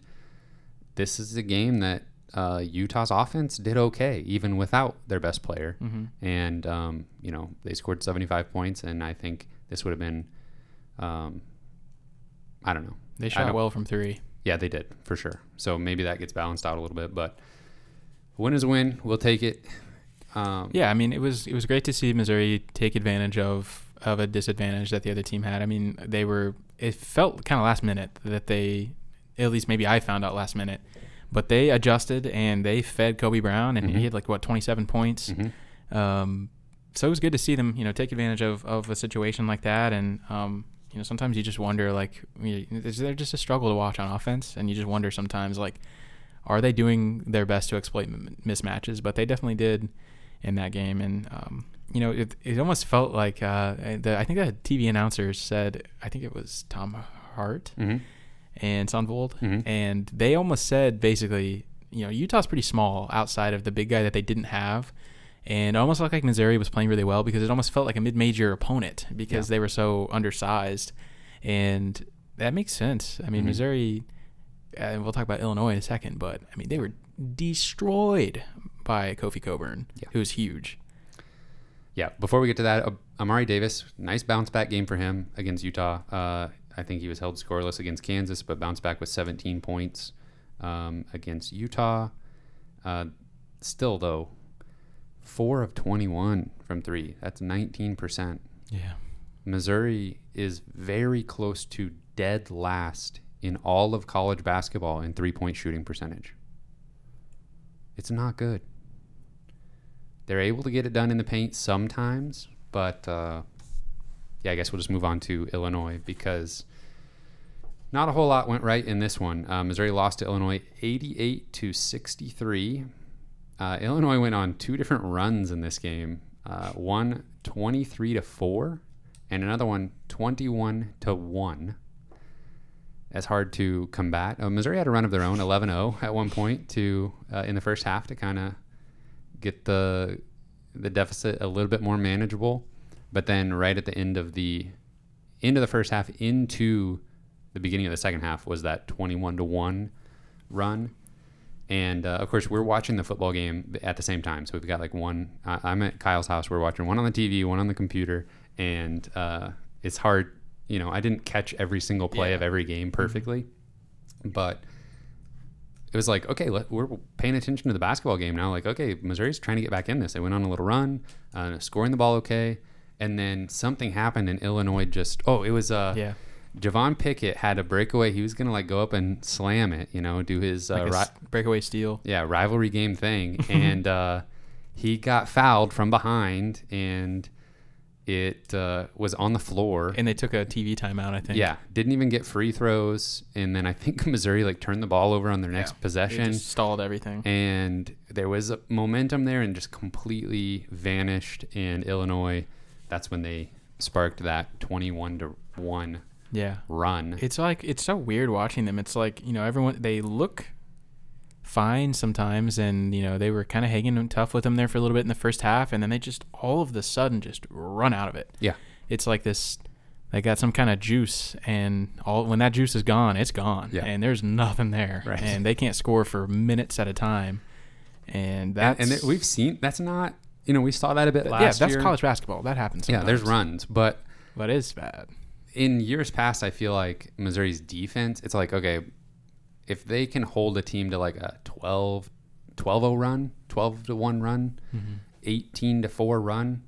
this is a game that uh, Utah's offense did okay, even without their best player. Mm-hmm. And, um, you know, they scored 75 points, and I think this would have been, um, I don't know. They shot well from three. Yeah, they did for sure. So maybe that gets balanced out a little bit, but win is a win. We'll take it. Um, Yeah, I mean, it was it was great to see Missouri take advantage of of a disadvantage that the other team had. I mean, they were it felt kind of last minute that they at least maybe I found out last minute, but they adjusted and they fed Kobe Brown and Mhm. he had like what 27 points. mhm. Um, so it was good to see them, you know, take advantage of, of a situation like that. And, um, you know, sometimes you just wonder, like, you is there just a struggle to watch on offense? And you just wonder sometimes, like, are they doing their best to exploit m- mismatches? But they definitely did in that game. And, um, you know, it, it almost felt like, uh, the, I think the TV announcers said, I think it was Tom Hart Mhm. and Sundvold, Mhm. and they almost said basically, you know, Utah's pretty small outside of the big guy that they didn't have, and it almost looked like Missouri was playing really well because it almost felt like a mid-major opponent because Yeah. they were so undersized, and that makes sense. I mean, Mhm. Missouri, and we'll talk about Illinois in a second, but I mean they were destroyed by Kofi Cockburn, Yeah. who was huge. Yeah. Before we get to that, uh, Amari Davis, nice bounce back game for him against Utah. Uh, I think he was held scoreless against Kansas, but bounced back with 17 points um, against Utah. Uh, still, though, four of 21 from three. That's 19%. Yeah. Missouri is very close to dead last in all of college basketball in three point shooting percentage. It's not good. They're able to get it done in the paint sometimes, but uh, yeah, I guess we'll just move on to Illinois because not a whole lot went right in this one. Uh, Missouri lost to Illinois 88 to 63. Uh, Illinois went on two different runs in this game. Uh, one 23 to 4 and another one 21 to 1 that's hard to combat. Uh, missouri had a run of their own 11-0 at one point to uh, in the first half to kind of get the the deficit a little bit more manageable. But then right at the end of the end of the first half into the beginning of the second half was that 21 to 1 run and uh, of course, we're watching the football game at the same time. So we've got like one. I I'm at Kyle's house. We're watching one on the TV, one on the computer, and uh, it's hard. You know, I didn't catch every single play Yeah. of every game perfectly, but it was like, okay, let, we're paying attention to the basketball game now. Like, okay, Missouri's trying to get back in this. They went on a little run, uh, scoring the ball okay, and then something happened, and Illinois just. Oh, it was. Uh, Yeah. Javon Pickett had a breakaway. He was gonna like go up and slam it, you know, do his uh, Like ri- breakaway steal. yeah rivalry game thing, and uh, he got fouled from behind, and it uh, was on the floor. And they took a TV timeout, I think. yeah, didn't even get free throws, and then I think Missouri like turned the ball over on their next Yeah. Possession, stalled everything. and there was a momentum there, and just completely vanished. And Illinois, that's when they sparked that twenty-one to one yeah. run. It's like it's so weird watching them. It's like you know everyone they look fine sometimes, and you know they were kind of hanging tough with them there for a little bit in the first half, and then they just all of the sudden just run out of it. Yeah. it's like this. They got some kind of juice, and all when that juice is gone, it's gone, Yeah. and there's nothing there, Right. and they can't score for minutes at a time, and that and, and we've seen that's not you know we saw that a bit last yeah, that's year. college basketball. That happens. Yeah, there's runs, but but it's bad. In years past, I feel like Missouri's defense, it's like, okay, if they can hold a team to like a 12 12 0 run, 12 to 1 run, Mm-hmm. 18 to 4 run,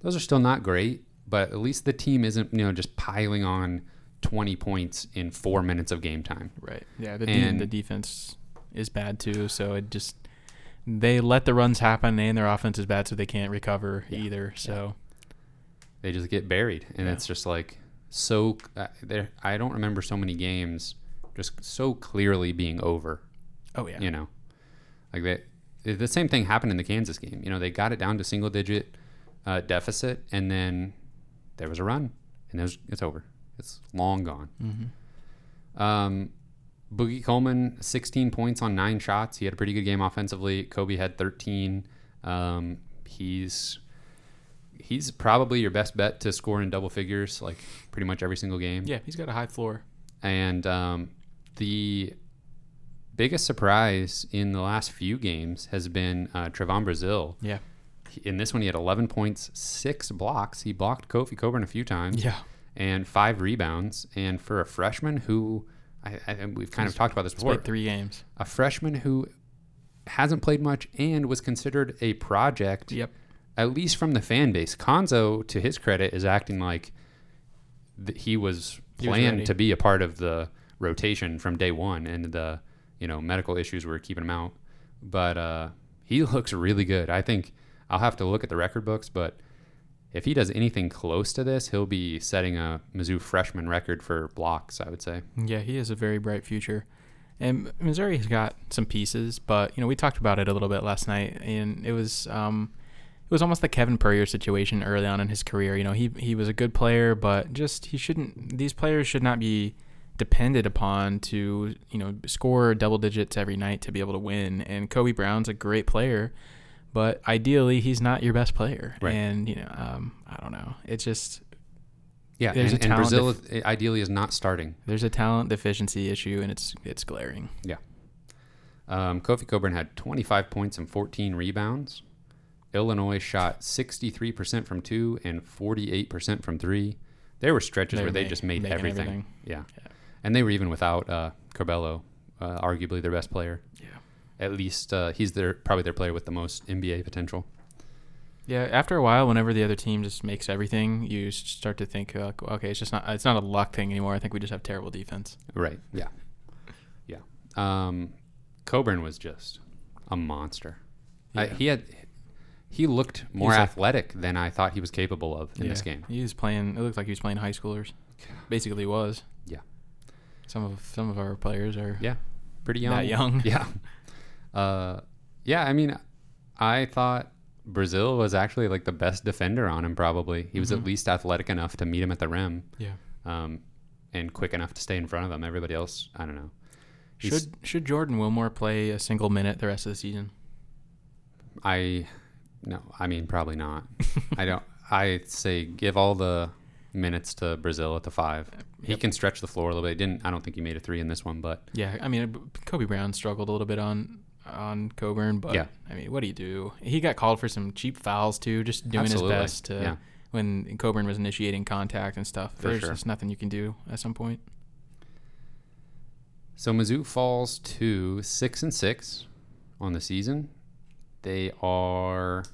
those are still not great, but at least the team isn't, you know, just piling on 20 points in 4 minutes of game time. Right. Yeah. The de- the defense is bad too. So it just they let the runs happen, and their offense is bad, so they can't recover Yeah. either. So They just get buried, and Yeah. it's just like so. Uh, there, I don't remember so many games just so clearly being over. oh yeah, You know, like that. The same thing happened in the Kansas game. You know, they got it down to single digit uh, deficit, and then there was a run, and it was, it's over. It's long gone. hmm Um, Boogie Coleman, 16 points on nine shots. He had a pretty good game offensively. Kobe had 13. Um, he's he's probably your best bet to score in double figures, like pretty much every single game. yeah, he's got a high floor. And um, the biggest surprise in the last few games has been uh, Trevon Brazile. Yeah, In this one, he had 11 points, six blocks. He blocked Kofi Cockburn a few times yeah, and five rebounds. And for a freshman who, I, I, we've kind of talked about this before, three games. a freshman who hasn't played much and was considered a project, Yep. At least from the fan base. Cuonzo, to his credit, is acting like th- he was He was planned ready. to be a part of the rotation from day one, and the you know medical issues were keeping him out. But uh, he looks really good. I think I'll have to look at the record books, but if he does anything close to this, he'll be setting a Mizzou freshman record for blocks. I would say. Yeah, he has a very bright future. And Missouri has got some pieces, but you know we talked about it a little bit last night, and it was um, was almost the Kevin Puryear situation early on in his career. You know, he he was a good player, but just he shouldn't. These players should not be depended upon to you know score double digits every night to be able to win. And Kobe Brown's a great player, but ideally he's not your best player. Right. And you know, um, I don't know. It's just Yeah, There's and, a talent Brazile is- ideally is not starting. there's a talent deficiency issue, and it's it's glaring. Yeah. Um, Kofi Cockburn had 25 points and 14 rebounds. Illinois shot 63% from two and 48% from three. There were stretches They where they just made everything. everything. Yeah. Yeah. And they were even without uh, Curbelo, uh, arguably their best player. Yeah. At least uh, he's their probably their player with the most NBA potential. Yeah, after a while, whenever the other team just makes everything, you start to think, uh, okay, it's just not it's not a luck thing anymore. I think we just have terrible defense. Right. Yeah. Yeah. Um, Cockburn was just a monster. I, he had he looked more He's athletic than I thought he was capable of in this game. he was playing. It looked like he was playing high schoolers. Basically, he was. Yeah. Some of some of our players are. Yeah. Pretty young. That young. Yeah. Uh, yeah. I mean, I thought Brazile was actually like the best defender on him. Probably he was at Mhm. least athletic enough to meet him at the rim, Yeah. um, and quick enough to stay in front of him. Everybody else, I don't know. He's- Should should Jordan Wilmore play a single minute the rest of the season? I no, I mean probably not. I don't. I say give all the minutes to Brazile at the five. He Yep. can stretch the floor a little bit. He didn't. I don't think he made a three in this one, but Yeah, I mean Kobe Brown struggled a little bit on on Cockburn, but Yeah. I mean, what do you do? He got called for some cheap fouls too, just doing Absolutely. his best to Yeah. when Cockburn was initiating contact and stuff. For There's sure. just nothing you can do at some point. So Mizzou falls to six and six on the season. They are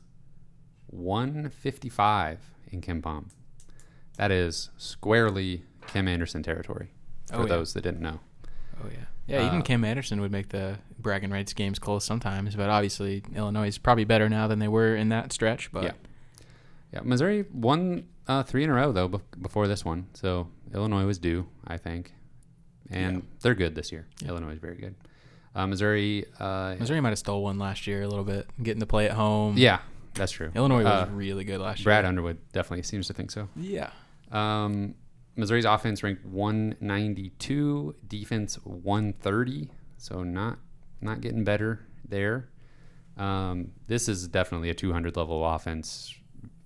one fifty five in KenPom. That is squarely Kim Anderson territory. For Oh, yeah. those that didn't know. Oh yeah, yeah. Even Uh, Kim Anderson would make the bragging rights games close sometimes, but obviously Illinois is probably better now than they were in that stretch. But Yeah. Yeah, Missouri won uh, three in a row though bef- before this one, so Illinois was due, I think, and Yeah. they're good this year. Yeah. Illinois is very good. Uh, Missouri, uh, Missouri might have stole one last year a little bit, getting to play at home. yeah, that's true. Illinois was Uh, really good last Brad year. Brad Underwood definitely seems to think so. Yeah. Um, Missouri's offense ranked 192, defense 130, so not not getting better there. Um, this is definitely a 200 level offense.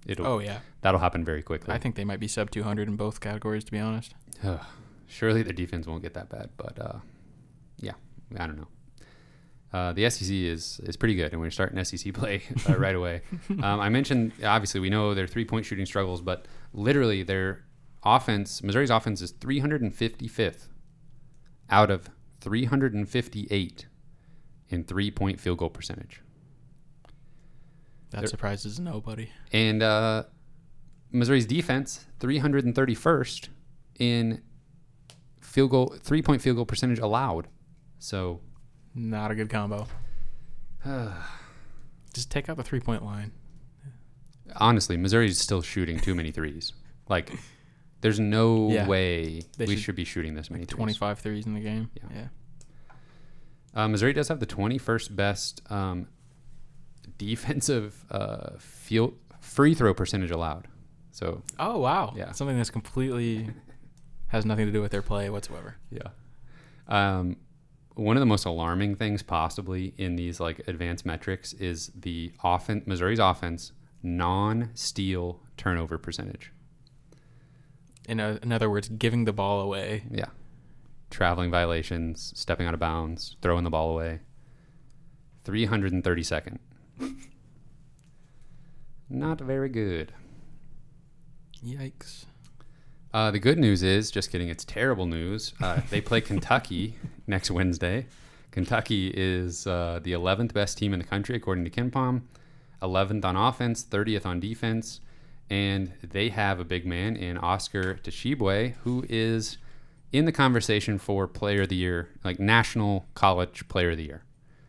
It'll Oh yeah. that'll happen very quickly. I think they might be sub 200 in both categories, to be honest. Surely their defense won't get that bad, but uh, yeah, I don't know. Uh, the SEC is is pretty good, and we're starting SEC play uh, right away. Um, I mentioned obviously we know their three point shooting struggles, but literally their offense, Missouri's offense is 355th out of 358 in three point field goal percentage, That They're- surprises nobody. and uh, Missouri's defense 331st in field goal three point field goal percentage allowed. So Not a good combo. Just take out the three point line. Honestly, Missouri's still shooting too many threes. Like, there's no Yeah. way They we should- should be shooting this many Like threes. 25 threes in the game. Yeah. Yeah. Uh, Missouri does have the 21st best um, defensive uh, field free throw percentage allowed. So Oh wow. Yeah. Something that's completely has nothing to do with their play whatsoever. yeah, um, one of the most alarming things possibly in these like advanced metrics is the offense. Missouri's offense non-steal turnover percentage. In, o in other words, giving the ball away. Yeah, traveling violations, stepping out of bounds, throwing the ball away. 332nd. Not very good. Yikes. Uh, the good news is, just kidding, it's terrible news. Uh, they play Kentucky next Wednesday. Kentucky is uh, the 11th best team in the country, according to KenPom. 11th on offense, 30th on defense. And they have a big man in Oscar Tshiebwe, who is in the conversation for Player of the Year, like National College Player of the Year.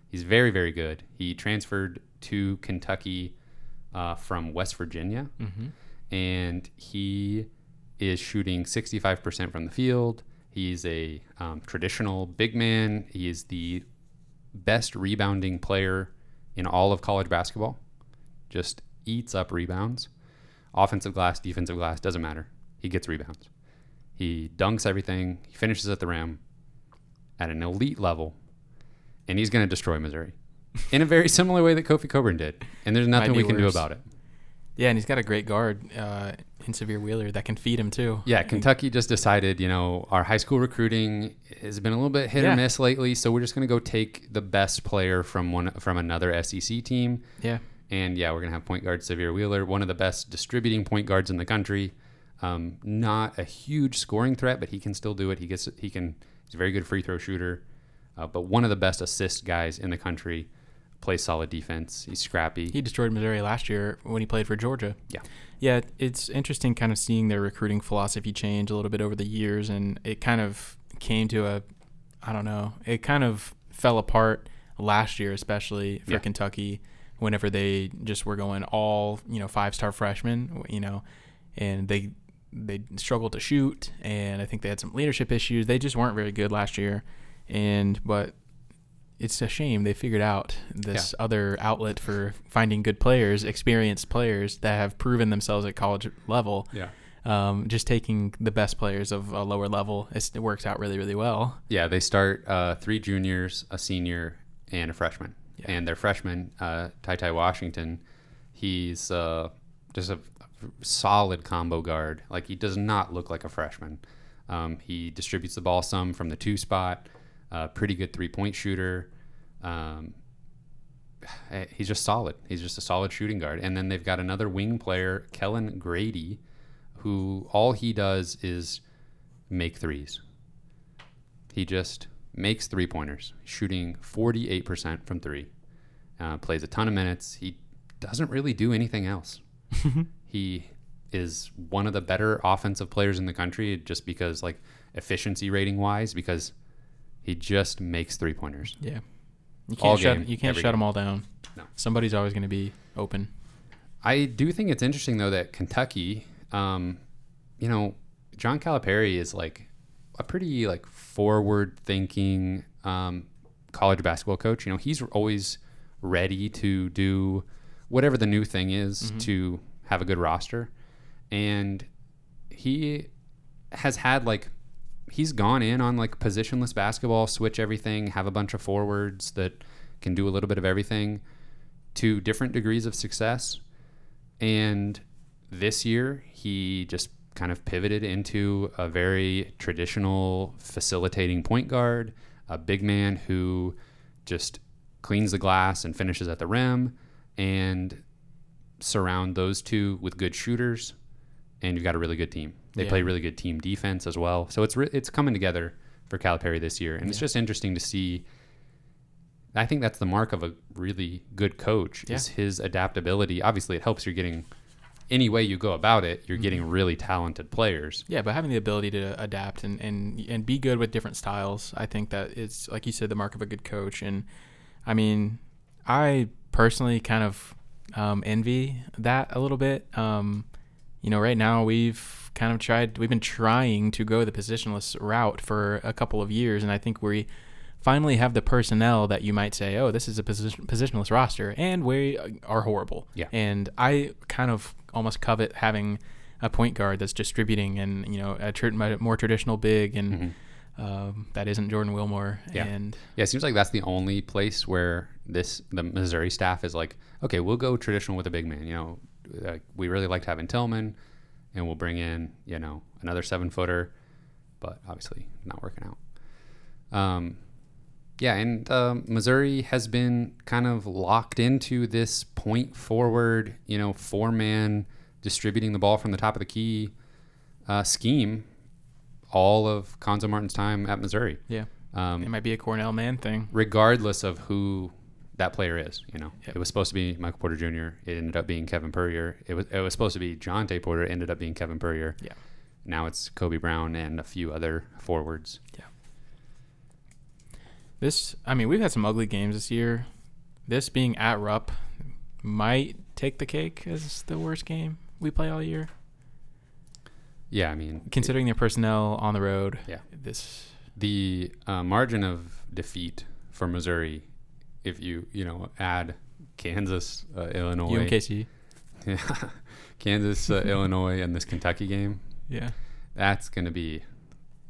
He's very, very good. He transferred to Kentucky uh, from West Virginia Mm-hmm. and he is shooting 65% from the field. He's a um, traditional big man. He is the best rebounding player in all of college basketball. Just eats up rebounds. Offensive glass, defensive glass, doesn't matter. He gets rebounds. He dunks everything. He finishes at the rim at an elite level. And he's going to destroy Missouri in a very similar way that Kofi Cockburn did. And there's nothing we can do about it. Yeah, and he's got a great guard uh, in Sahvir Wheeler that can feed him too. Yeah, Kentucky just decided, you know, our high school recruiting has been a little bit hit Yeah. or miss lately, so we're just going to go take the best player from one from another SEC team. Yeah. And yeah, we're going to have point guard Sahvir Wheeler, one of the best distributing point guards in the country. Um, not a huge scoring threat, but he can still do it. He gets he can he's a very good free throw shooter, uh, but one of the best assist guys in the country. Plays solid defense. He's scrappy. He destroyed Missouri last year when he played for Georgia. Yeah. Yeah, it's interesting kind of seeing their recruiting philosophy change a little bit over the years and it kind of came to a I don't know. It kind of fell apart last year especially for Yeah. Kentucky whenever they just were going all, you know, five-star freshmen, you know, and they they struggled to shoot and I think they had some leadership issues. They just weren't very good last year. And but it's a shame they figured out this other outlet for finding good players, experienced players that have proven themselves at college level. yeah. Um, just taking the best players of a lower level, it's, it works out really, really well. Yeah, they start uh, three juniors, a senior, and a freshman. Yeah. And their freshman, uh, TyTy Washington, he's uh, just a solid combo guard. Like he does not look like a freshman. Um, he distributes the ball some from the two spot. Uh, pretty good three point shooter. Um, eh, he's just solid. He's just a solid shooting guard. And then they've got another wing player, Kellan Grady, who all he does is make threes. He just makes three pointers, shooting 48% from three. Uh, plays a ton of minutes. He doesn't really do anything else. he is one of the better offensive players in the country just because, like, efficiency rating wise, because he just makes three pointers. Yeah, you can't shut game, you can't shut game. them all down. No. Somebody's always going to be open. I do think it's interesting though that Kentucky, um, you know, John Calipari is like a pretty like forward thinking um, college basketball coach. You know, he's always ready to do whatever the new thing is to have a good roster, and he has had like he's gone in on like positionless basketball, switch everything, have a bunch of forwards that can do a little bit of everything to different degrees of success. And this year, he just kind of pivoted into a very traditional facilitating point guard, a big man who just cleans the glass and finishes at the rim, and surround those two with good shooters, and you've got a really good team. They Yeah. play really good team defense as well. So it's re- it's coming together for Calipari this year, and it's just interesting to see. I think that's the mark of a really good coach is his adaptability. Obviously, it helps you're getting any way you go about it, you're getting Mm-hmm. really talented players. Yeah, but having the ability to adapt and, and and be good with different styles, I think that it's like you said, the mark of a good coach. And I mean, I personally kind of um, envy that a little bit. Um, you know, right now we've kind of tried, we've been trying to go the positionless route for a couple of years, and I think we finally have the personnel that you might say, oh, this is a position, positionless roster, and we are horrible. Yeah. And I kind of almost covet having a point guard that's distributing and you know a tr- more traditional big and. Mhm. Um, that isn't Jordan Wilmore, Yeah. and Yeah, it seems like that's the only place where this the Missouri staff is like, okay, we'll go traditional with a big man. You know, like, we really liked having Tilmon, and we'll bring in you know another seven footer, but obviously not working out. Um, yeah, and um, Missouri has been kind of locked into this point forward, you know, four man distributing the ball from the top of the key uh, scheme all of Cuonzo Martin's time at Missouri. yeah, Um, it might be a Cornell man thing. regardless of who that player is. You know, Yep. it was supposed to be Michael Porter Jr. It ended up being Kevin Puryear. It was it was supposed to be Jontay Porter. It ended up being Kevin Puryear. Yeah. Now it's Kobe Brown and a few other forwards. Yeah. This, I mean, we've had some ugly games this year. This being at Rupp might take the cake as the worst game we play all year, Yeah, I mean, considering their personnel on the road. Yeah. This, the uh, margin of defeat for Missouri, if you you know add Kansas, uh, Illinois, UMKC. Yeah, Kansas, uh, Illinois, and this Kentucky game, Yeah. that's going to be.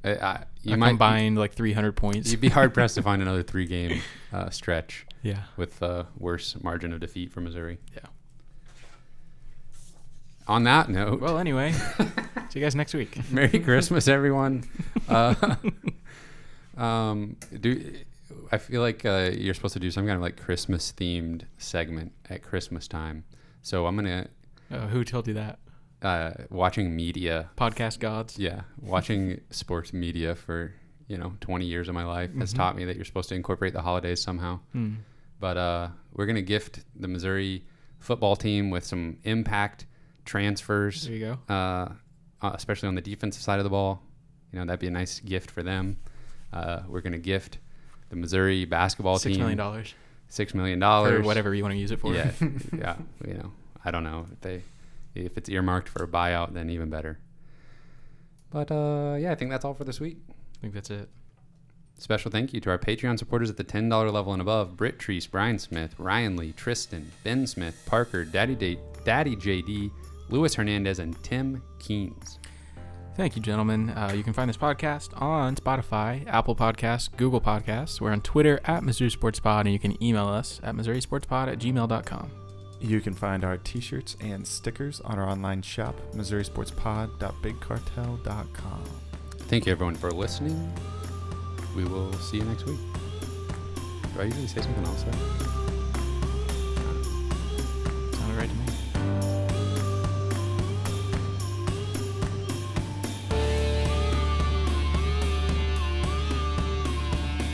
I, I, you might combined like 300 points. You'd be hard pressed to find another three game uh, stretch yeah. with a worse margin of defeat for Missouri. Yeah. On that note, Well, anyway, see you guys next week. Merry Christmas, everyone. Uh, um, do I feel like uh, you're supposed to do some kind of like Christmas themed segment at Christmas time? So I'm gonna Uh, who told you that? uh, watching media. Podcast gods. Yeah, watching sports media for you know 20 years of my life has Mhm. taught me that you're supposed to incorporate the holidays somehow. Hmm. But uh, we're gonna gift the Missouri football team with some impact transfers, There you go. uh, uh, especially on the defensive side of the ball. You know that'd be a nice gift for them. Uh, we're gonna gift the Missouri basketball Six team million dollars six million dollars. or whatever you want to use it for. Yeah, yeah. You know, I don't know if they if it's earmarked for a buyout, then even better. But uh, yeah, I think that's all for this week. I think that's it. Special thank you to our Patreon supporters at the $10 level and above Britt Treece, Brian Smith, Ryan Lee, Tristan, Ben Smith, Parker, Daddy, Day, Daddy JD, Luis Hernandez, and Tim Keens. Thank you, gentlemen. Uh, you can find this podcast on Spotify, Apple Podcasts, Google Podcasts. We're on Twitter at Missouri Sports Pod, and you can email us at MissouriSportsPod at gmail.com. You can find our t shirts and stickers on our online shop, MissouriSportsPod.BigCartel.com. Thank you, everyone, for listening. We will see you next week. Do I usually say something else? Sounded right to me.